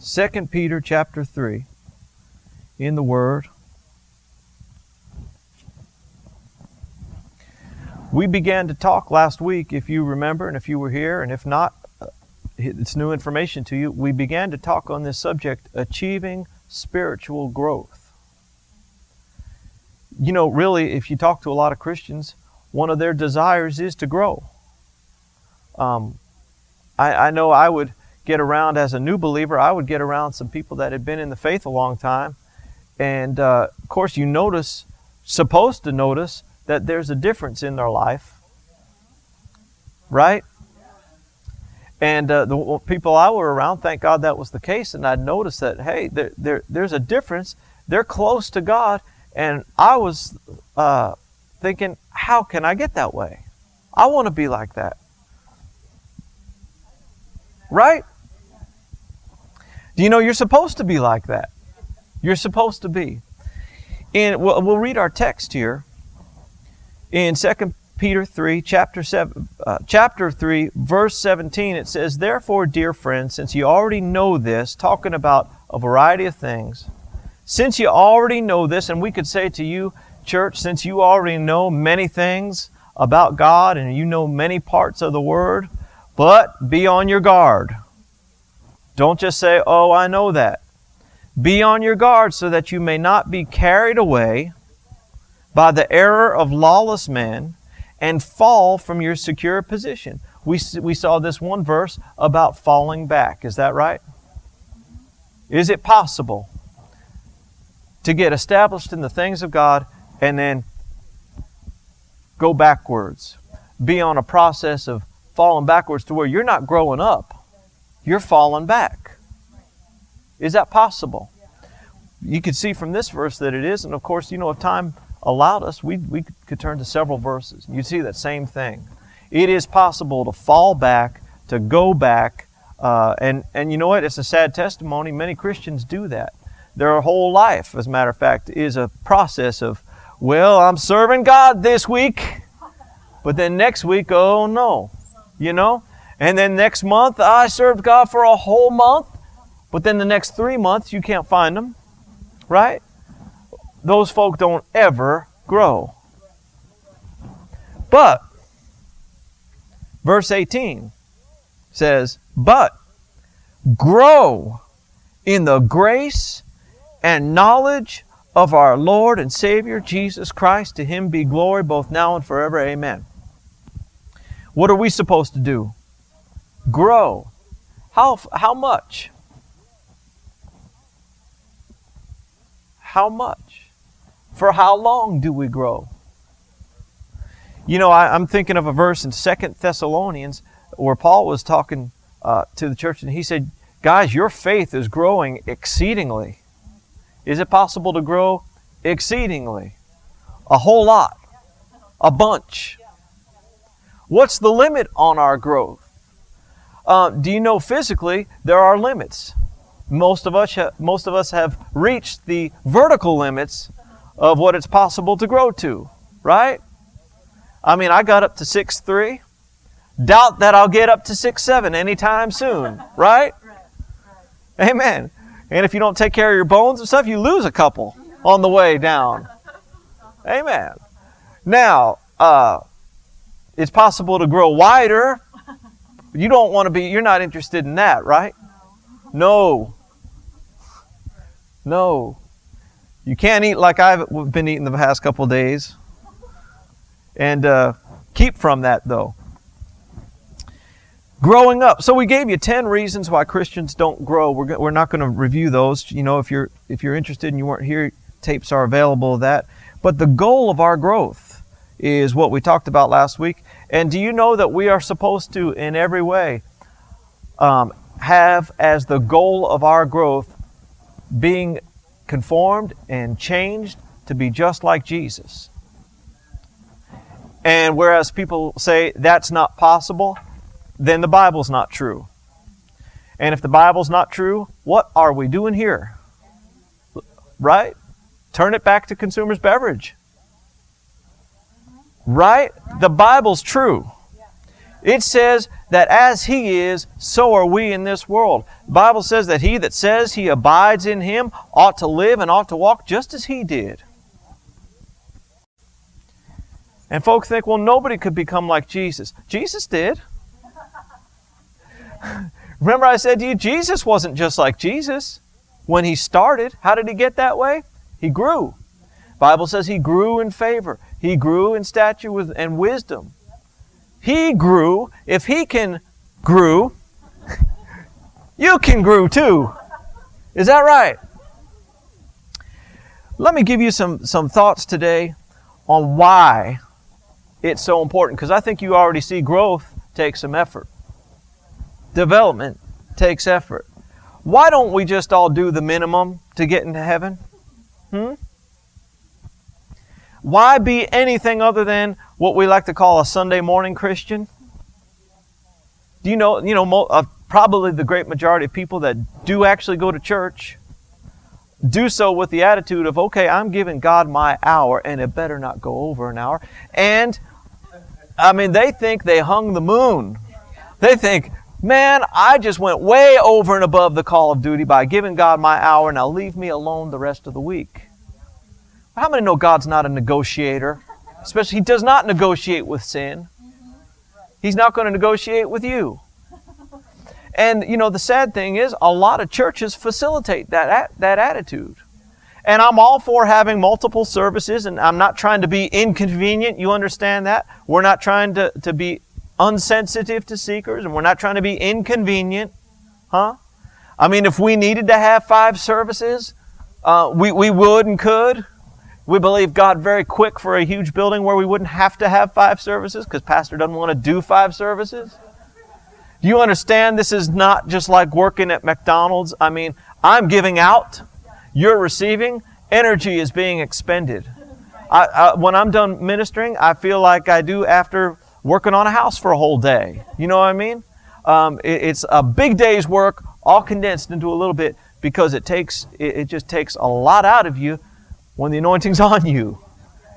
2 Peter chapter 3 in the Word. We began to talk last week, if you remember, and if you were here, and if not, uh, it's new information to you. We began to talk on this subject achieving spiritual growth. You know, really, if you talk to a lot of Christians, one of their desires is to grow. Um, I, I know I would get around as a new believer, I would get around some people that had been in the faith a long time. And uh, of course, you notice, supposed to notice, that there's a difference in their life. Right? And uh, the people I were around, thank God that was the case. And I'd noticed that, hey, there, there, there's a difference. They're close to God. And I was uh, thinking, how can I get that way? I want to be like that. Right? Do you know you're supposed to be like that? You're supposed to be. And we'll, we'll read our text here in 2 Peter 3, chapter, 7, uh, chapter 3, verse 17, it says, Therefore, dear friends, since you already know this, talking about a variety of things, since you already know this, and we could say to you, church, since you already know many things about God and you know many parts of the Word, but be on your guard. Don't just say, Oh, I know that. Be on your guard so that you may not be carried away by the error of lawless men and fall from your secure position. We, we saw this one verse about falling back. Is that right? Is it possible to get established in the things of God and then go backwards? Be on a process of falling backwards to where you're not growing up, you're falling back. Is that possible? You can see from this verse that it is, and of course, you know, if time allowed us, we, we could turn to several verses. You'd see that same thing. It is possible to fall back, to go back, uh, and, and you know what? It's a sad testimony. Many Christians do that. Their whole life, as a matter of fact, is a process of, well, I'm serving God this week, but then next week, oh no, you know? And then next month, I served God for a whole month, but then the next three months, you can't find them, right? those folk don't ever grow. But, verse 18 says, But grow in the grace and knowledge of our Lord and Savior Jesus Christ. To him be glory both now and forever. Amen. What are we supposed to do? Grow. How, how much? How much? For how long do we grow? You know, I, am thinking of a verse in Second Thessalonians where Paul was talking uh, to the church and he said, Guys, your faith is growing exceedingly. Is it possible to grow exceedingly? A whole lot. A bunch. What's the limit on our growth? Uh, do you know physically there are limits? Most of us, ha- most of us have reached the vertical limits of what it's possible to grow to, right? I mean, I got up to six three. Doubt that I'll get up to six seven anytime soon, right? Amen. And if you don't take care of your bones and stuff, you lose a couple on the way down. Amen. Now, uh, it's possible to grow wider. You don't want to be, you're not interested in that, right? No. No. You can't eat like I've been eating the past couple days. And uh, keep from that, though. Growing up. So we gave you 10 reasons why Christians don't grow. We're, we're not going to review those. You know, if you're, if you're interested and you weren't here, tapes are available of that. But the goal of our growth is what we talked about last week. And do you know that we are supposed to, in every way, um, have as the goal of our growth being conformed and changed to be just like Jesus. And whereas people say that's not possible, then the Bible's not true. And if the Bible's not true, what are we doing here? Right? Turn it back to consumer's beverage. Right? The Bible's true. It says that as He is, so are we in this world. The Bible says that he that says he abides in Him ought to live and ought to walk just as He did. And folks think, well, nobody could become like Jesus. Jesus did. Remember, I said to you, Jesus wasn't just like Jesus when he started. How did he get that way? He grew. Bible says he grew in favor. He grew in stature and wisdom. He grew. If he can grew, you can grow too. Is that right? Let me give you some, some thoughts today on why it's so important because I think you already see growth takes some effort. Development takes effort. Why don't we just all do the minimum to get into heaven? Hmm? Why be anything other than what we like to call a Sunday morning Christian? Do you know, you know, uh, probably the great majority of people that do actually go to church do so with the attitude of, okay, I'm giving God my hour and it better not go over an hour. And I mean, they think they hung the moon. They think, man, I just went way over and above the call of duty by giving God my hour. Now leave me alone the rest of the week. How many know God's not a negotiator? Especially, He does not negotiate with sin. He's not going to negotiate with you. And, you know, the sad thing is, a lot of churches facilitate that, that attitude. And I'm all for having multiple services, and I'm not trying to be inconvenient. You understand that? We're not trying to, to be unsensitive to seekers, and we're not trying to be inconvenient. Huh? I mean, if we needed to have five services, uh, we, we would and could. We believe God very quick for a huge building where we wouldn't have to have five services because Pastor doesn't want to do five services. Do you understand this is not just like working at McDonald's? I mean, I'm giving out you're receiving, energy is being expended. I, I, when I'm done ministering, I feel like I do after working on a house for a whole day. You know what I mean? Um, it, it's a big day's work, all condensed into a little bit, because it takes it, it just takes a lot out of you when the anointing's on you.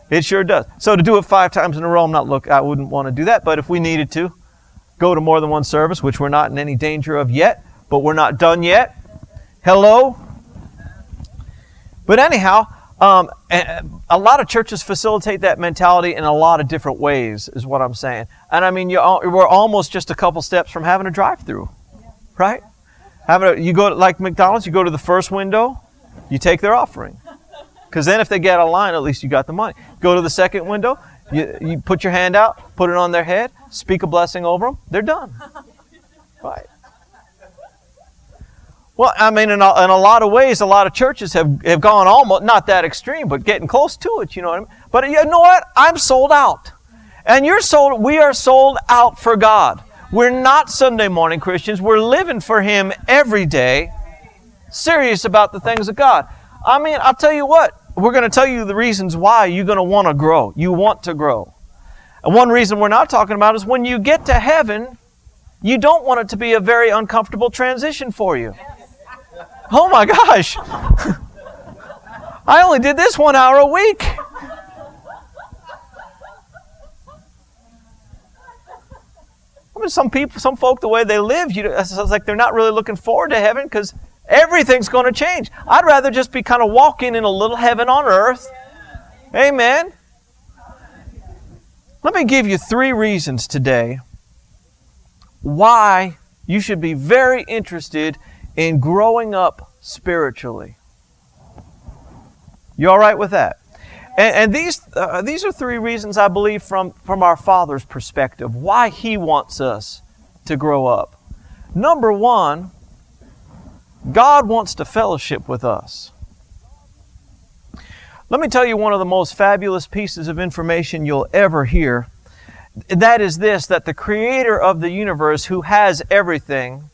It sure does. So to do it five times in a row, I'm not look. I wouldn't want to do that. But if we needed to, go to more than one service, which we're not in any danger of yet, but we're not done yet. Hello, but anyhow, um, a lot of churches facilitate that mentality in a lot of different ways, is what I'm saying. And I mean, you, we're almost just a couple steps from having a drive-through, right? Having a, you go to, like McDonald's, you go to the first window, you take their offering, because then if they get a line, at least you got the money. Go to the second window, you, you put your hand out, put it on their head, speak a blessing over them, they're done, right? Well, I mean, in a, in a lot of ways, a lot of churches have, have gone almost, not that extreme, but getting close to it, you know what I mean? But you know what? I'm sold out. And you're sold, we are sold out for God. We're not Sunday morning Christians. We're living for Him every day, serious about the things of God. I mean, I'll tell you what, we're going to tell you the reasons why you're going to want to grow. You want to grow. And one reason we're not talking about is when you get to heaven, you don't want it to be a very uncomfortable transition for you. Oh my gosh. I only did this one hour a week. I mean, some people, some folk, the way they live, you, it's like they're not really looking forward to heaven because everything's going to change. I'd rather just be kind of walking in a little heaven on earth. Amen. Let me give you three reasons today why you should be very interested in growing up spiritually. You all right with that? And, and these, uh, these are three reasons I believe from, from our Father's perspective why He wants us to grow up. Number one, God wants to fellowship with us. Let me tell you one of the most fabulous pieces of information you'll ever hear. That is this that the creator of the universe, who has everything,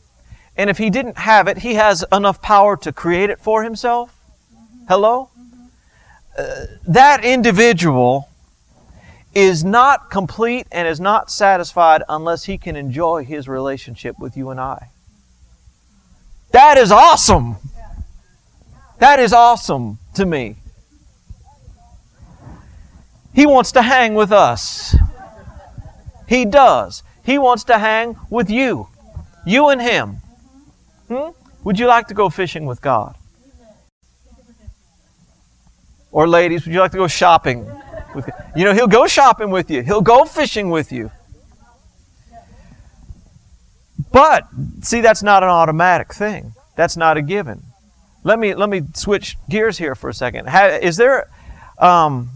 and if he didn't have it, he has enough power to create it for himself. Hello? Uh, that individual is not complete and is not satisfied unless he can enjoy his relationship with you and I. That is awesome. That is awesome to me. He wants to hang with us. He does. He wants to hang with you. You and Him. Hmm? Would you like to go fishing with God? Or ladies, would you like to go shopping? With, you know, He'll go shopping with you. He'll go fishing with you. But see, that's not an automatic thing. That's not a given. Let me let me switch gears here for a second. Is there, um,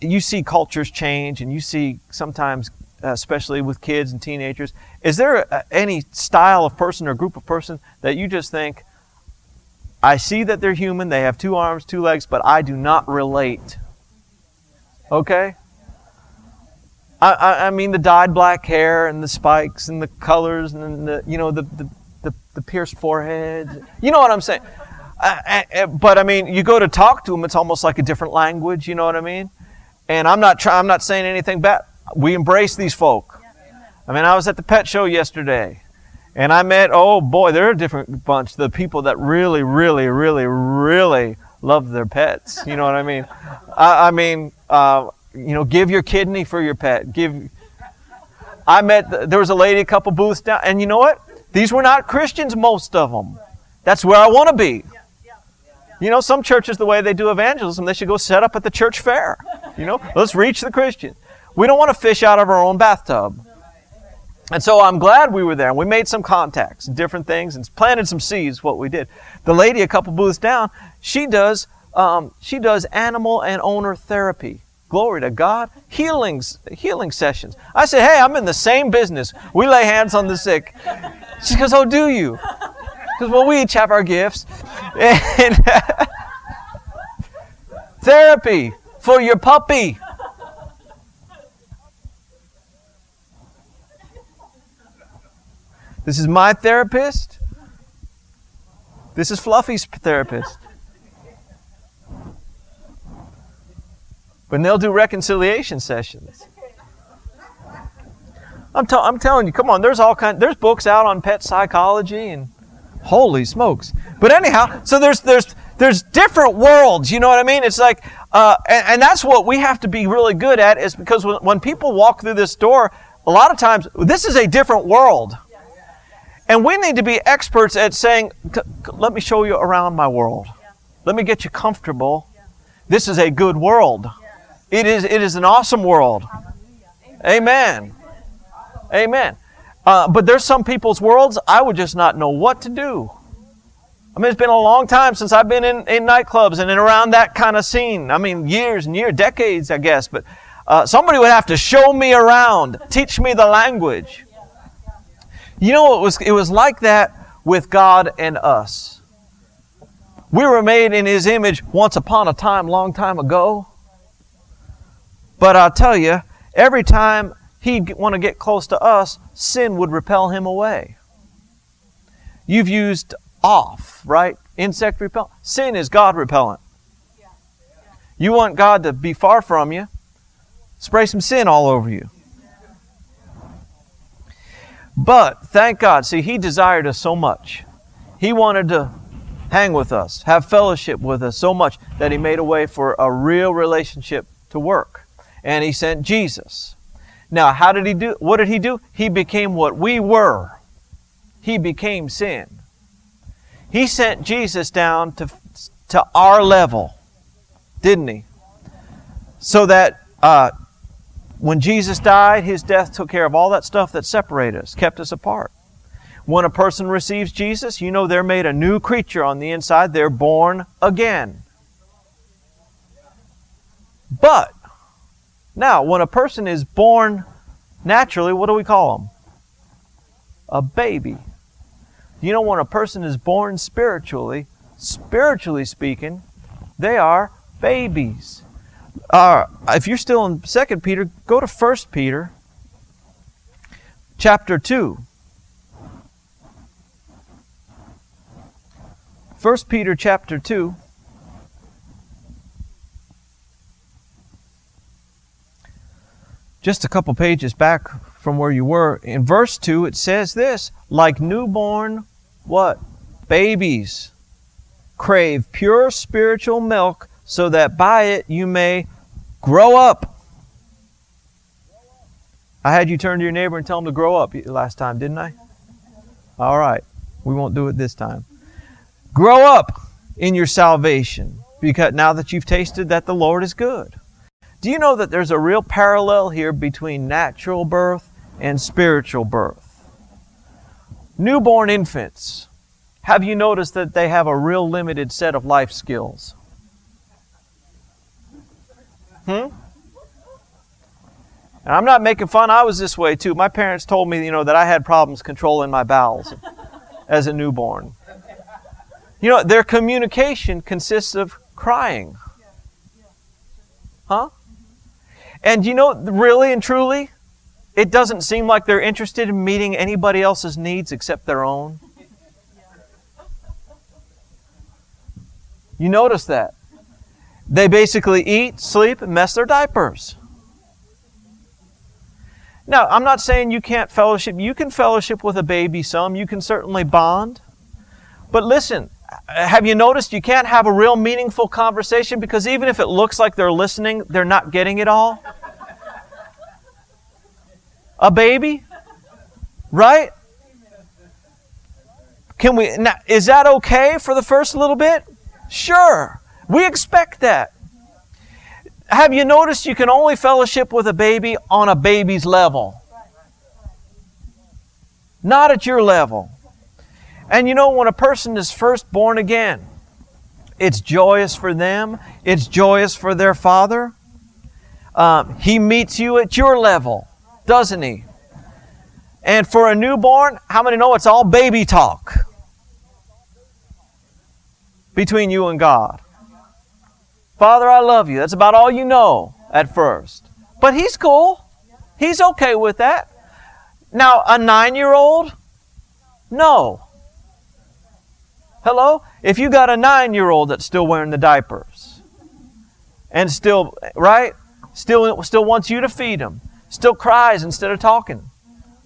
you see cultures change, and you see sometimes, uh, especially with kids and teenagers, is there any style of person or group of person that you just think, I see that they're human, they have two arms, two legs, but I do not relate. Okay? I, I, I mean the dyed black hair and the spikes and the colors and the you know the the, the, the pierced forehead. You know what I'm saying? Uh, but I mean, you go to talk to them, it's almost like a different language. You know what I mean? And I'm not trying. I'm not saying anything bad. We embrace these folk. I mean, I was at the pet show yesterday, and I met. Oh boy, they're a different bunch. The people that really, really, really, really love their pets. You know what I mean? I, I mean, uh, you know, give your kidney for your pet. Give. I met. There was a lady a couple booths down, and you know what? These were not Christians, most of them. That's where I want to be. You know, some churches, the way they do evangelism, they should go set up at the church fair. You know, let's reach the Christian. We don't want to fish out of our own bathtub. And so I'm glad we were there. We made some contacts and different things and planted some seeds, what we did. The lady a couple booths down, she does, um, she does animal and owner therapy. Glory to God. Healings, healing sessions. I said, hey, I'm in the same business. We lay hands on the sick. She goes, oh, do you? Because, well, we each have our gifts. And therapy for your puppy. This is my therapist. This is Fluffy's therapist. But they'll do reconciliation sessions. I'm, t- I'm telling you, come on, there's all kind there's books out on pet psychology and holy smokes. But anyhow, so there's there's there's different worlds, you know what I mean? It's like uh, and, and, that's what we have to be really good at is because when, when people walk through this door, a lot of times this is a different world. And we need to be experts at saying, let me show you around my world. Let me get you comfortable. This is a good world. It is, it is an awesome world. Amen. Amen. Uh, but there's some people's worlds I would just not know what to do. I mean, it's been a long time since I've been in, in nightclubs and in around that kind of scene. I mean, years and years, decades, I guess. But uh, somebody would have to show me around, teach me the language. You know, it was, it was like that with God and us. We were made in His image once upon a time, long time ago. But I'll tell you, every time he'd want to get close to us, sin would repel him away. You've used off, right? Insect repellent. Sin is God repellent. You want God to be far from you, spray some sin all over you. But thank God, see, He desired us so much. He wanted to hang with us, have fellowship with us so much that He made a way for a real relationship to work and he sent Jesus. Now, how did he do? What did he do? He became what we were. He became sin. He sent Jesus down to, to our level, didn't he? So that uh, when Jesus died, his death took care of all that stuff that separated us, kept us apart. When a person receives Jesus, you know they're made a new creature on the inside. They're born again. But now, when a person is born naturally, what do we call them? A baby. You know, when a person is born spiritually, spiritually speaking, they are babies. Uh, if you're still in 2 Peter, go to 1 Peter chapter 2. 1 Peter chapter 2. Just a couple pages back from where you were, in verse 2, it says this like newborn, what? Babies. Crave pure spiritual milk so that by it you may grow up. I had you turn to your neighbor and tell him to grow up last time, didn't I? All right. We won't do it this time. Grow up in your salvation because now that you've tasted that the Lord is good. Do you know that there's a real parallel here between natural birth and spiritual birth? Newborn infants, have you noticed that they have a real limited set of life skills? Hmm? And I'm not making fun. I was this way too. My parents told me, you know, that I had problems controlling my bowels as a newborn. You know, their communication consists of crying. Huh? And you know, really and truly, it doesn't seem like they're interested in meeting anybody else's needs except their own. You notice that. They basically eat, sleep, and mess their diapers. Now, I'm not saying you can't fellowship. You can fellowship with a baby some. You can certainly bond. But listen, have you noticed you can't have a real meaningful conversation because even if it looks like they're listening, they're not getting it all? A baby? Right? Can we now, is that okay for the first little bit? Sure. We expect that. Have you noticed you can only fellowship with a baby on a baby's level? Not at your level. And you know, when a person is first born again, it's joyous for them, it's joyous for their father. Um, he meets you at your level, doesn't he? And for a newborn, how many know it's all baby talk between you and God? Father, I love you. That's about all you know at first. But he's cool. He's okay with that. Now, a nine year old? No. Hello? If you got a nine year old that's still wearing the diapers and still, right? Still, still wants you to feed him, still cries instead of talking,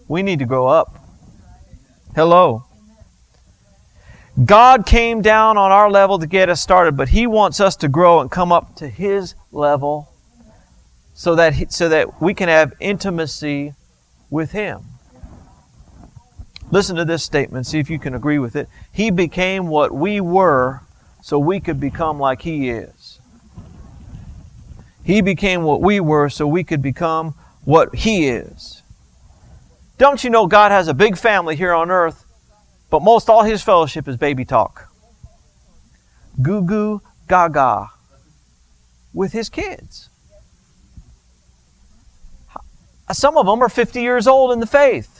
we need to grow up. Hello? God came down on our level to get us started, but He wants us to grow and come up to His level so that, he, so that we can have intimacy with Him. Listen to this statement, see if you can agree with it. He became what we were so we could become like He is. He became what we were so we could become what He is. Don't you know God has a big family here on earth but most all his fellowship is baby talk. Goo goo gaga with his kids. Some of them are 50 years old in the faith.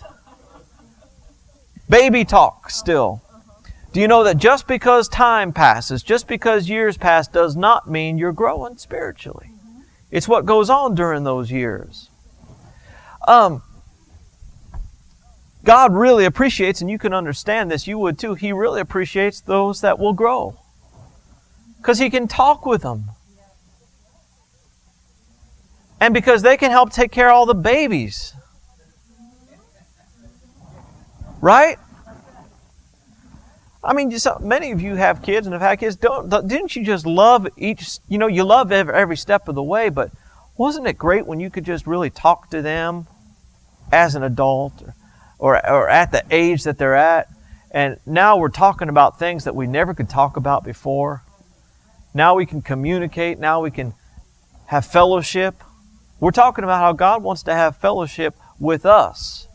Baby talk still. Do you know that just because time passes, just because years pass, does not mean you're growing spiritually? It's what goes on during those years. Um, God really appreciates, and you can understand this, you would too, He really appreciates those that will grow. Because He can talk with them. And because they can help take care of all the babies. Right? I mean, many of you have kids and have had kids. Don't, didn't you just love each, you know, you love every, every step of the way, but wasn't it great when you could just really talk to them as an adult? Or, or, or at the age that they're at. And now we're talking about things that we never could talk about before. Now we can communicate. Now we can have fellowship. We're talking about how God wants to have fellowship with us.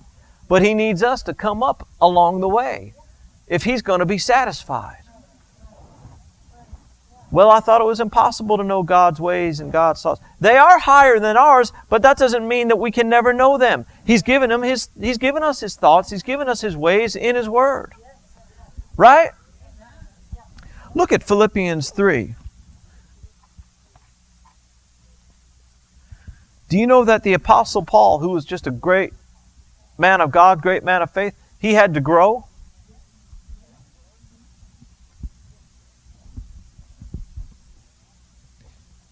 But He needs us to come up along the way if He's going to be satisfied. Well, I thought it was impossible to know God's ways and God's thoughts. They are higher than ours, but that doesn't mean that we can never know them. He's given them his He's given us his thoughts, He's given us his ways in his word. Right? Look at Philippians 3. Do you know that the Apostle Paul, who was just a great man of God, great man of faith, he had to grow?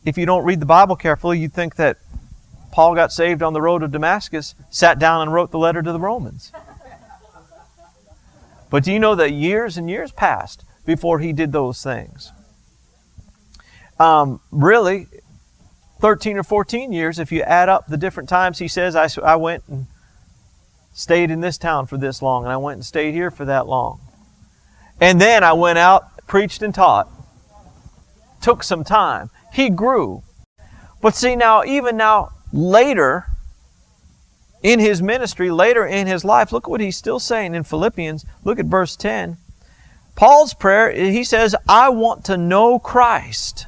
if you don't read the Bible carefully, you'd think that Paul got saved on the road to Damascus, sat down and wrote the letter to the Romans. But do you know that years and years passed before he did those things? Um, really, 13 or 14 years if you add up the different times he says, I, I went and stayed in this town for this long, and I went and stayed here for that long. And then I went out, preached, and taught. Took some time. He grew. But see, now, even now, later in his ministry, later in his life, look what he's still saying in Philippians. Look at verse 10. Paul's prayer, he says, I want to know Christ.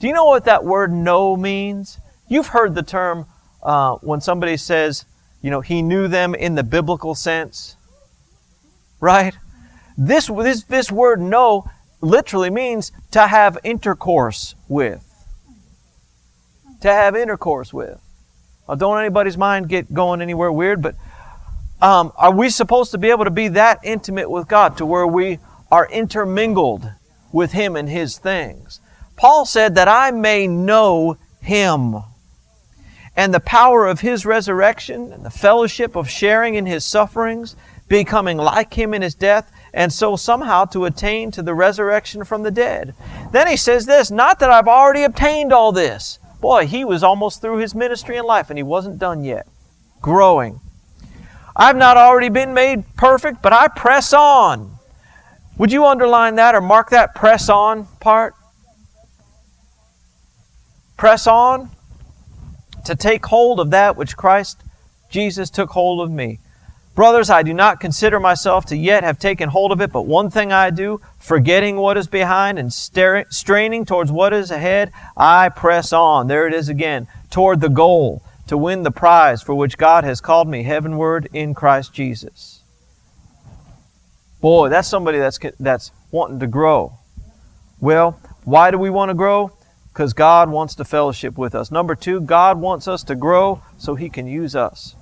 Do you know what that word know means? You've heard the term uh, when somebody says, you know, he knew them in the biblical sense. Right? This, this, this word know literally means to have intercourse with. To have intercourse with. Now, don't anybody's mind get going anywhere weird, but um, are we supposed to be able to be that intimate with God to where we are intermingled with Him and His things? Paul said that I may know Him and the power of His resurrection and the fellowship of sharing in His sufferings, becoming like Him in His death, and so somehow to attain to the resurrection from the dead. Then he says this, not that I've already obtained all this. Boy, he was almost through his ministry and life and he wasn't done yet. Growing. I've not already been made perfect, but I press on. Would you underline that or mark that press on part? Press on to take hold of that which Christ Jesus took hold of me. Brothers, I do not consider myself to yet have taken hold of it, but one thing I do, forgetting what is behind and straining towards what is ahead, I press on. There it is again, toward the goal, to win the prize for which God has called me heavenward in Christ Jesus. Boy, that's somebody that's, that's wanting to grow. Well, why do we want to grow? Because God wants to fellowship with us. Number two, God wants us to grow so He can use us.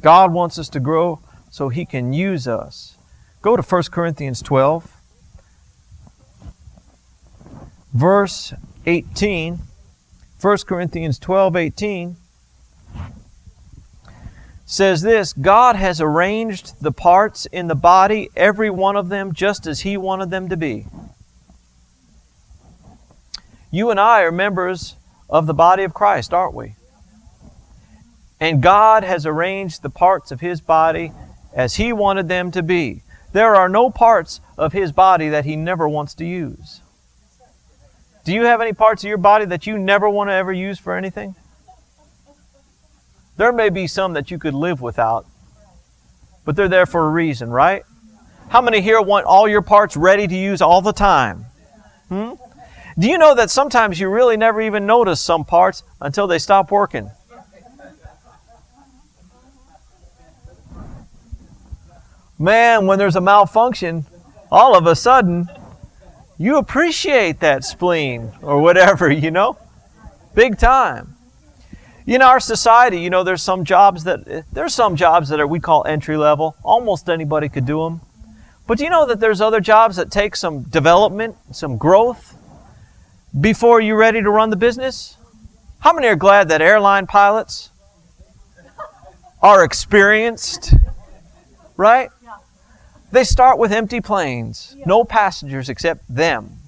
God wants us to grow so He can use us. Go to 1 Corinthians 12, verse 18. 1 Corinthians 12, 18 says this God has arranged the parts in the body, every one of them, just as He wanted them to be. You and I are members of the body of Christ, aren't we? And God has arranged the parts of His body as He wanted them to be. There are no parts of His body that He never wants to use. Do you have any parts of your body that you never want to ever use for anything? There may be some that you could live without, but they're there for a reason, right? How many here want all your parts ready to use all the time? Hmm? Do you know that sometimes you really never even notice some parts until they stop working? Man, when there's a malfunction, all of a sudden, you appreciate that spleen or whatever, you know? Big time. In our society, you know, there's some jobs that there's some jobs that are we call entry level. Almost anybody could do them. But do you know that there's other jobs that take some development, some growth before you're ready to run the business? How many are glad that airline pilots are experienced? Right? They start with empty planes, no passengers except them,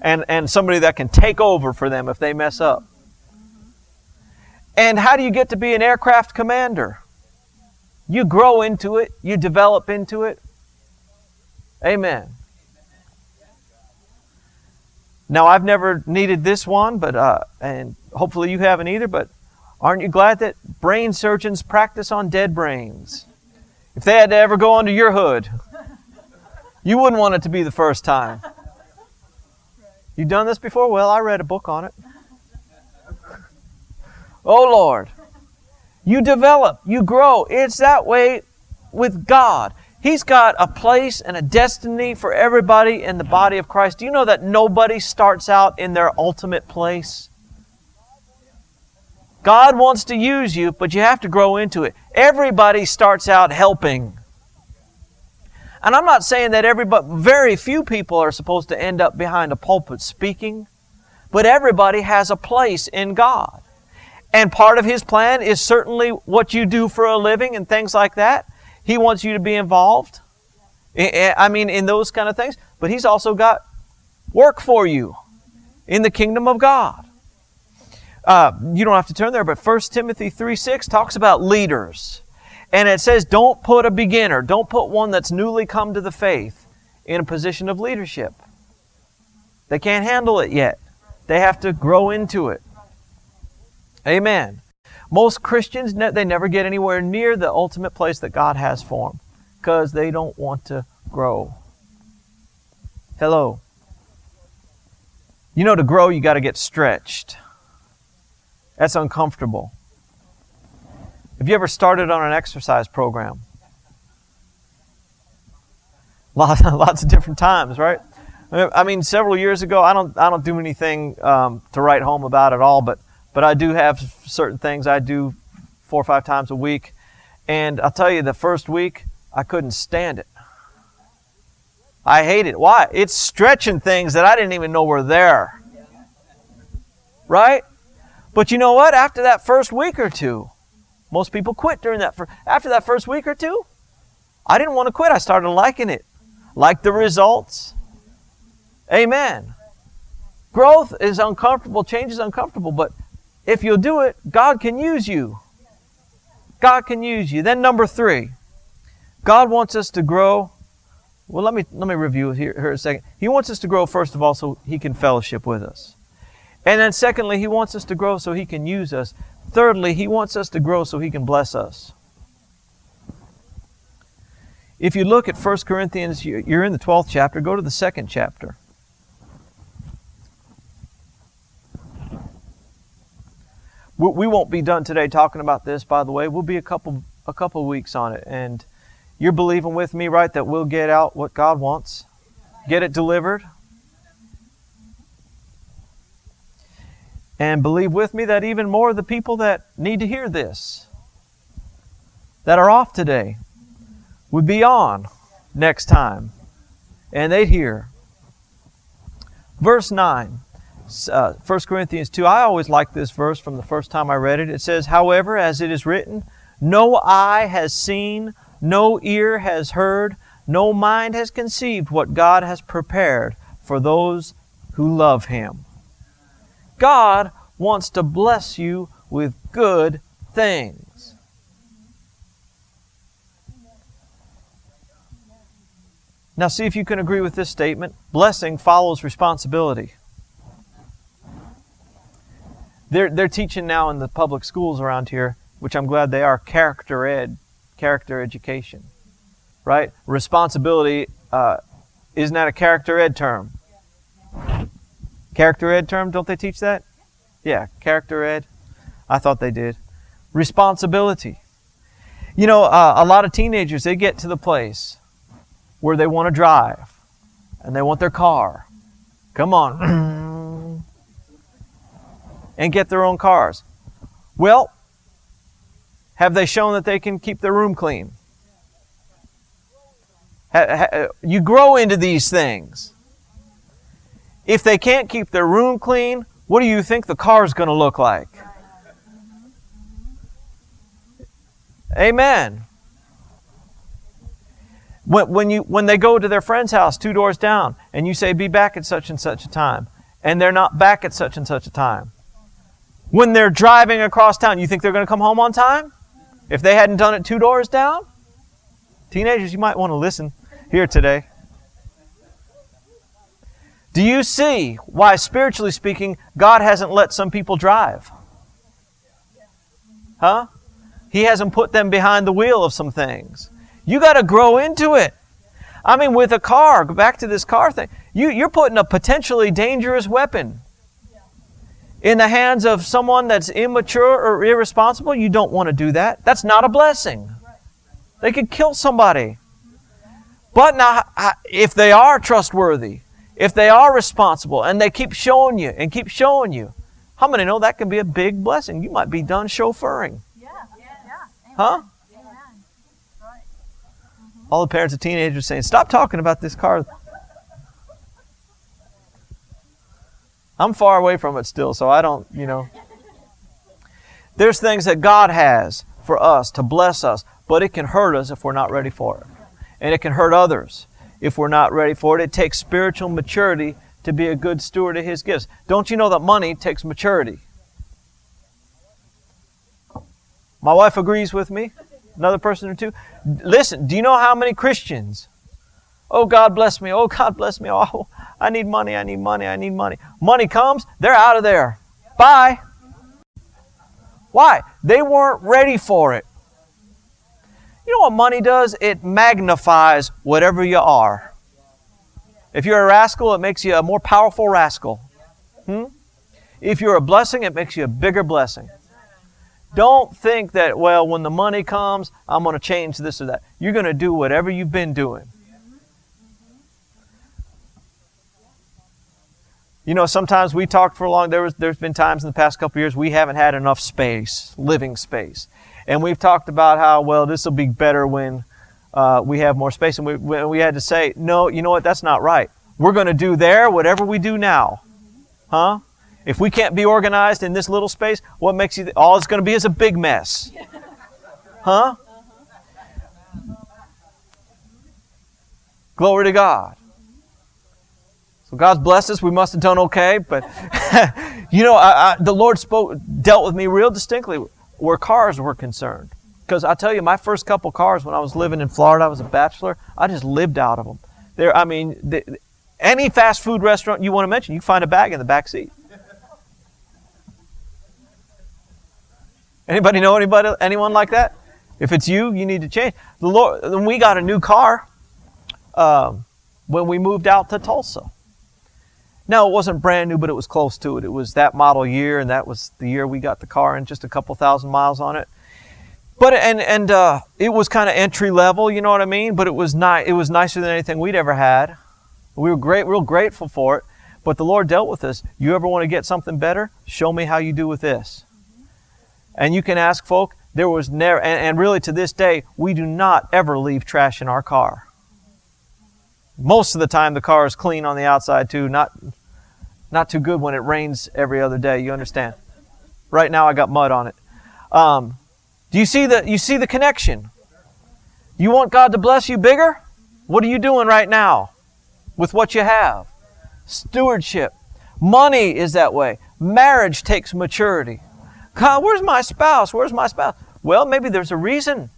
and, and somebody that can take over for them if they mess up. And how do you get to be an aircraft commander? You grow into it, you develop into it. Amen. Now, I've never needed this one, but uh, and hopefully you haven't either. But aren't you glad that brain surgeons practice on dead brains? If they had to ever go under your hood, you wouldn't want it to be the first time. You've done this before? Well, I read a book on it. Oh, Lord. You develop, you grow. It's that way with God. He's got a place and a destiny for everybody in the body of Christ. Do you know that nobody starts out in their ultimate place? God wants to use you, but you have to grow into it. Everybody starts out helping. And I'm not saying that everybody, very few people are supposed to end up behind a pulpit speaking, but everybody has a place in God. And part of His plan is certainly what you do for a living and things like that. He wants you to be involved. I mean, in those kind of things. But He's also got work for you. in the kingdom of God. Uh, you don't have to turn there, but 1 Timothy 3 6 talks about leaders. And it says, don't put a beginner, don't put one that's newly come to the faith in a position of leadership. They can't handle it yet. They have to grow into it. Amen. Most Christians, they never get anywhere near the ultimate place that God has for them because they don't want to grow. Hello. You know, to grow, you got to get stretched. That's uncomfortable. Have you ever started on an exercise program? Lots, lots of different times, right? I mean, several years ago, I don't, I don't do anything um, to write home about at all, but, but I do have certain things I do four or five times a week. And I'll tell you, the first week, I couldn't stand it. I hate it. Why? It's stretching things that I didn't even know were there. Right? But you know what? After that first week or two, most people quit during that. First, after that first week or two, I didn't want to quit. I started liking it, like the results. Amen. Growth is uncomfortable, change is uncomfortable, but if you'll do it, God can use you. God can use you. Then number three, God wants us to grow. Well, let me let me review here, here a second. He wants us to grow first of all so He can fellowship with us, and then secondly, He wants us to grow so He can use us. Thirdly, He wants us to grow so He can bless us. If you look at 1 Corinthians, you're in the 12th chapter, go to the second chapter. We won't be done today talking about this by the way. We'll be a couple a couple weeks on it. And you're believing with me right that we'll get out what god wants? Get it delivered? And believe with me that even more of the people that need to hear this that are off today would be on next time. And they'd hear. Verse 9 uh, 1 Corinthians 2. I always like this verse from the first time I read it. It says, However, as it is written, no eye has seen, no ear has heard, no mind has conceived what God has prepared for those who love Him. God wants to bless you with good things. Now, see if you can agree with this statement. Blessing follows responsibility. They're, they're teaching now in the public schools around here, which I'm glad they are, character ed, character education. Right? Responsibility, uh, isn't that a character ed term? Character ed term, don't they teach that? Yeah, character ed. I thought they did. Responsibility. You know, uh, a lot of teenagers, they get to the place where they want to drive and they want their car. Come on. and get their own cars. Well, have they shown that they can keep their room clean? You grow into these things. If they can't keep their room clean, what do you think the car is going to look like? Amen. When, when, you, when they go to their friend's house two doors down and you say, be back at such and such a time, and they're not back at such and such a time, when they're driving across town, you think they're going to come home on time? If they hadn't done it two doors down? Teenagers, you might want to listen here today. Do you see why, spiritually speaking, God hasn't let some people drive? Huh? He hasn't put them behind the wheel of some things. You got to grow into it. I mean, with a car, go back to this car thing, you, you're putting a potentially dangerous weapon in the hands of someone that's immature or irresponsible, you don't want to do that. That's not a blessing. They could kill somebody. But now, if they are trustworthy, if they are responsible, and they keep showing you and keep showing you, how many know that can be a big blessing? You might be done chauffeuring. Yeah, yeah. yeah. Huh? All the parents of teenagers saying, Stop talking about this car. I'm far away from it still, so I don't, you know. There's things that God has for us to bless us, but it can hurt us if we're not ready for it. And it can hurt others if we're not ready for it. It takes spiritual maturity to be a good steward of His gifts. Don't you know that money takes maturity? My wife agrees with me. Another person or two. Listen, do you know how many Christians? Oh, God bless me. Oh, God bless me. Oh, I need money. I need money. I need money. Money comes, they're out of there. Bye. Why? They weren't ready for it. You know what money does? It magnifies whatever you are. If you're a rascal, it makes you a more powerful rascal. Hmm? If you're a blessing, it makes you a bigger blessing. Don't think that, well, when the money comes, I'm going to change this or that. You're going to do whatever you've been doing. You know, sometimes we talked for a long. There was, there's been times in the past couple years we haven't had enough space, living space, and we've talked about how well this will be better when uh, we have more space. And we, we had to say, no, you know what? That's not right. We're going to do there whatever we do now. Huh? If we can't be organized in this little space, what makes you, th- all it's going to be is a big mess. Huh? Glory to God. So God's blessed us. We must have done okay, but you know, I, I, the Lord spoke, dealt with me real distinctly where cars were concerned. Because I tell you, my first couple cars when I was living in Florida, I was a bachelor. I just lived out of them. There, I mean, the, any fast food restaurant you want to mention, you find a bag in the back seat. Anybody know anybody, anyone like that? If it's you, you need to change. The Lord, when we got a new car, um, when we moved out to Tulsa. Now it wasn't brand new, but it was close to it. It was that model year, and that was the year we got the car, and just a couple thousand miles on it. But and and uh, it was kind of entry level, you know what I mean. But it was nice. It was nicer than anything we'd ever had. We were great, real grateful for it. But the Lord dealt with us. You ever want to get something better? Show me how you do with this. And you can ask folk. There was never, and, and really to this day, we do not ever leave trash in our car. Most of the time, the car is clean on the outside too. Not, not too good when it rains every other day. You understand? Right now, I got mud on it. Um, do you see the you see the connection? You want God to bless you bigger? What are you doing right now with what you have? Stewardship. Money is that way. Marriage takes maturity. God, where's my spouse? Where's my spouse? Well, maybe there's a reason.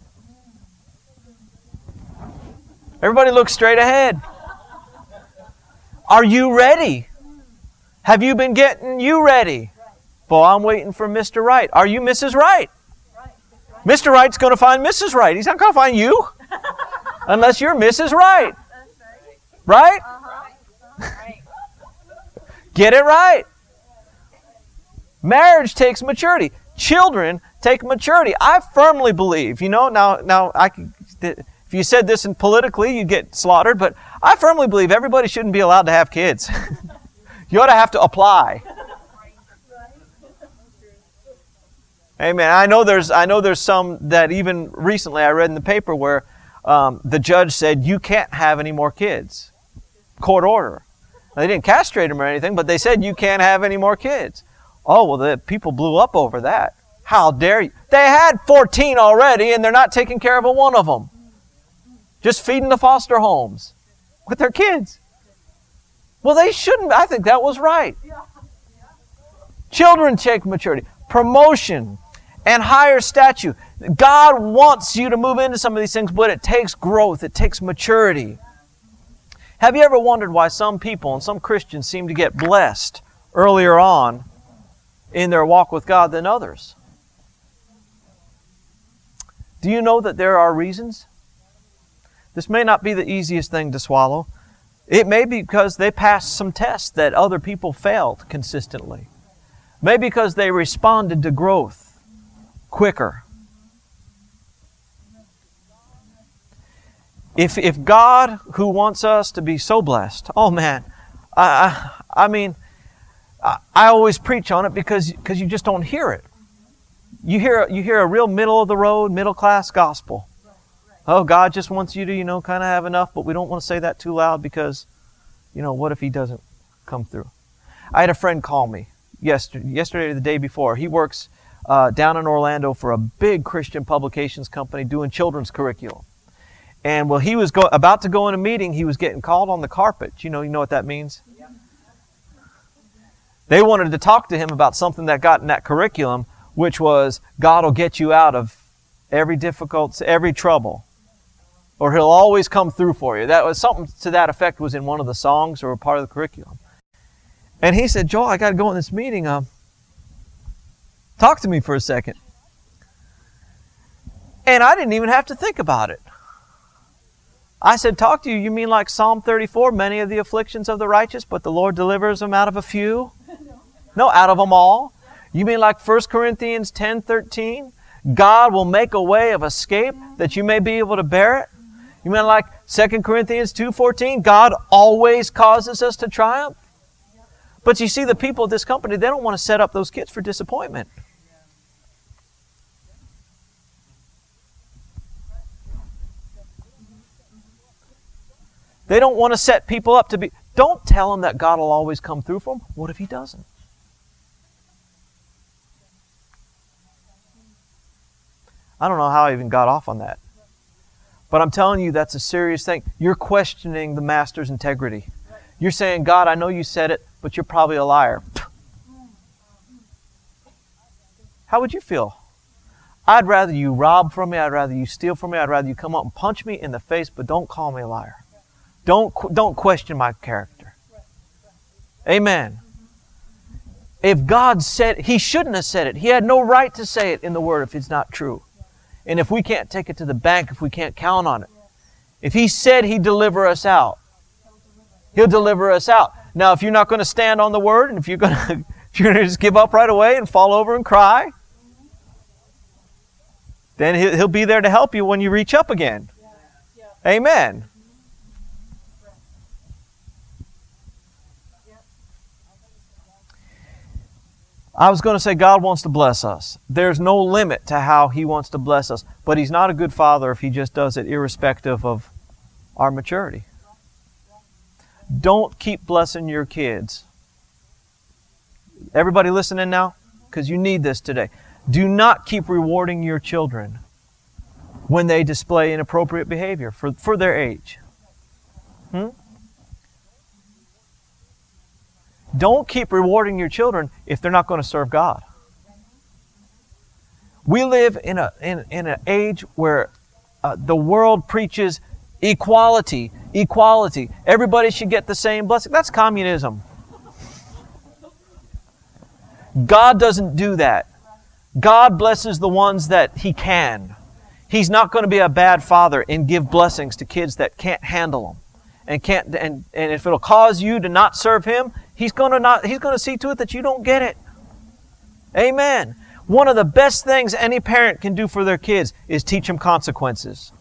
Everybody look straight ahead. Are you ready? Have you been getting you ready? Well, I'm waiting for Mr. Wright. Are you Mrs. Right? Mr. Wright's going to find Mrs. Wright. He's not going to find you unless you're Mrs. Wright. Right. Right? Get it right. Marriage takes maturity. Children take maturity. I firmly believe, you know, now now I if you said this in politically, you'd get slaughtered, but I firmly believe everybody shouldn't be allowed to have kids. you ought to have to apply. Amen. I know there's I know there's some that even recently I read in the paper where um, the judge said you can't have any more kids. Court order. They didn't castrate them or anything, but they said you can't have any more kids. Oh well, the people blew up over that. How dare you? They had 14 already, and they're not taking care of a one of them. Just feeding the foster homes with their kids. Well, they shouldn't. I think that was right. Children take maturity. Promotion and higher stature. God wants you to move into some of these things, but it takes growth, it takes maturity. Have you ever wondered why some people and some Christians seem to get blessed earlier on in their walk with God than others? Do you know that there are reasons? This may not be the easiest thing to swallow. It may be because they passed some tests that other people failed consistently. Maybe because they responded to growth quicker. If, if God, who wants us to be so blessed, oh man, I, I, I mean, I, I always preach on it because because you just don't hear it. You hear you hear a real middle of the road, middle class gospel. Oh, God just wants you to you know kind of have enough, but we don't want to say that too loud because, you know, what if He doesn't come through? I had a friend call me yesterday, yesterday or the day before. He works uh, down in Orlando for a big Christian publications company doing children's curriculum. And while he was go- about to go in a meeting, he was getting called on the carpet. You know, you know what that means? They wanted to talk to him about something that got in that curriculum, which was God will get you out of every difficult, every trouble, or He'll always come through for you. That was something to that effect was in one of the songs or part of the curriculum. And he said, Joel, I got to go in this meeting. Um, talk to me for a second. And I didn't even have to think about it. I said, Talk to you. You mean like Psalm 34, many of the afflictions of the righteous, but the Lord delivers them out of a few? No, out of them all. You mean like 1 Corinthians 10 13? God will make a way of escape that you may be able to bear it? You mean like 2 Corinthians 2:14, God always causes us to triumph? But you see the people of this company, they don't want to set up those kids for disappointment. They don't want to set people up to be don't tell them that God will always come through for them. What if he doesn't? I don't know how I even got off on that. But I'm telling you, that's a serious thing. You're questioning the master's integrity. You're saying, God, I know you said it, but you're probably a liar. How would you feel? I'd rather you rob from me. I'd rather you steal from me. I'd rather you come up and punch me in the face, but don't call me a liar. Don't, don't question my character. Amen. If God said, He shouldn't have said it. He had no right to say it in the Word if it's not true. And if we can't take it to the bank, if we can't count on it, if He said He'd deliver us out, He'll deliver us out. Now, if you're not going to stand on the Word, and if you're going to, if you're going to just give up right away and fall over and cry, then He'll be there to help you when you reach up again. Amen. I was going to say God wants to bless us. There's no limit to how He wants to bless us. But He's not a good Father if He just does it irrespective of our maturity. Don't keep blessing your kids. Everybody listening now? Because you need this today. Do not keep rewarding your children when they display inappropriate behavior for, for their age. Hmm? Don't keep rewarding your children if they're not going to serve God. We live in, a, in, in an age where uh, the world preaches equality, equality. Everybody should get the same blessing. That's communism. God doesn't do that. God blesses the ones that He can. He's not going to be a bad father and give blessings to kids that can't handle them. And can't and, and if it'll cause you to not serve him, He's to not he's to see to it that you don't get it. Amen. One of the best things any parent can do for their kids is teach them consequences.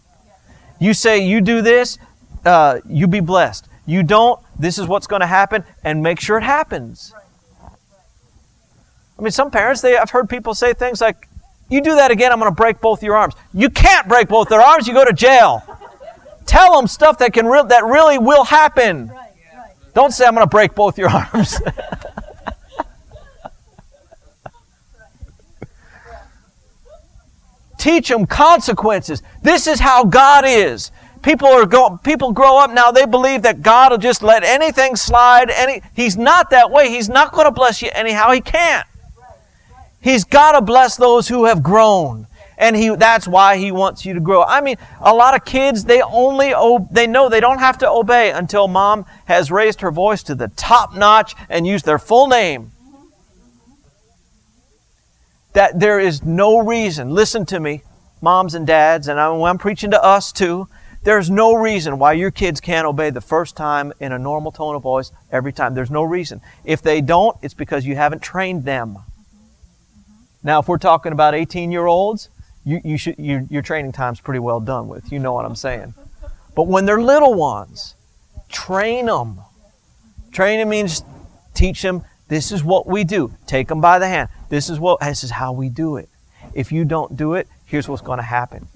You say you do this, uh, you be blessed. You don't, this is what's going to happen, and make sure it happens. I mean, some parents, they I've heard people say things like, "You do that again, I'm going to break both your arms." You can't break both their arms. You go to jail. Tell them stuff that can re- that really will happen. Don't say, I'm going to break both your arms. Teach them consequences. This is how God is. People are go, people grow up now. They believe that God will just let anything slide. Any, he's not that way. He's not going to bless you anyhow. He can't. He's got to bless those who have grown and he that's why he wants you to grow. I mean, a lot of kids they only they know they don't have to obey until mom has raised her voice to the top notch and used their full name. That there is no reason. Listen to me, moms and dads, and I'm, I'm preaching to us too. There's no reason why your kids can't obey the first time in a normal tone of voice every time. There's no reason. If they don't, it's because you haven't trained them. Now, if we're talking about 18 year olds, you, you should, you, your training time's pretty well done with. You know what I'm saying. But when they're little ones, train them. Training means teach them this is what we do. Take them by the hand. This is what this is how we do it. If you don't do it, here's what's going to happen.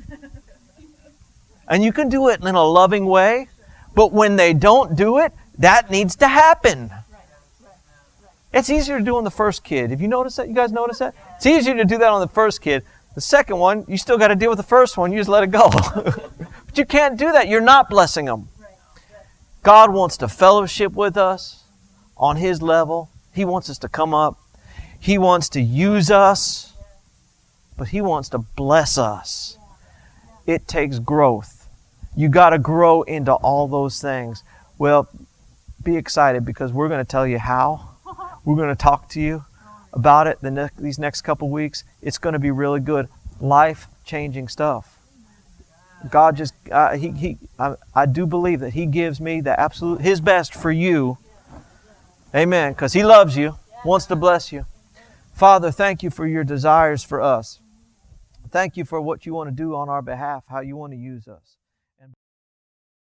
And you can do it in a loving way, but when they don't do it, that needs to happen. It's easier to do on the first kid. Have you noticed that? You guys notice that? It's easier to do that on the first kid the second one, you still got to deal with the first one. You just let it go. but you can't do that. You're not blessing them. God wants to fellowship with us on His level. He wants us to come up. He wants to use us, but He wants to bless us. It takes growth. You got to grow into all those things. Well, be excited because we're going to tell you how. We're going to talk to you about it the ne- these next couple weeks. It's going to be really good, life changing stuff. God just, uh, he, he, I, I do believe that He gives me the absolute, His best for you. Amen. Because He loves you, wants to bless you. Father, thank you for your desires for us. Thank you for what you want to do on our behalf, how you want to use us.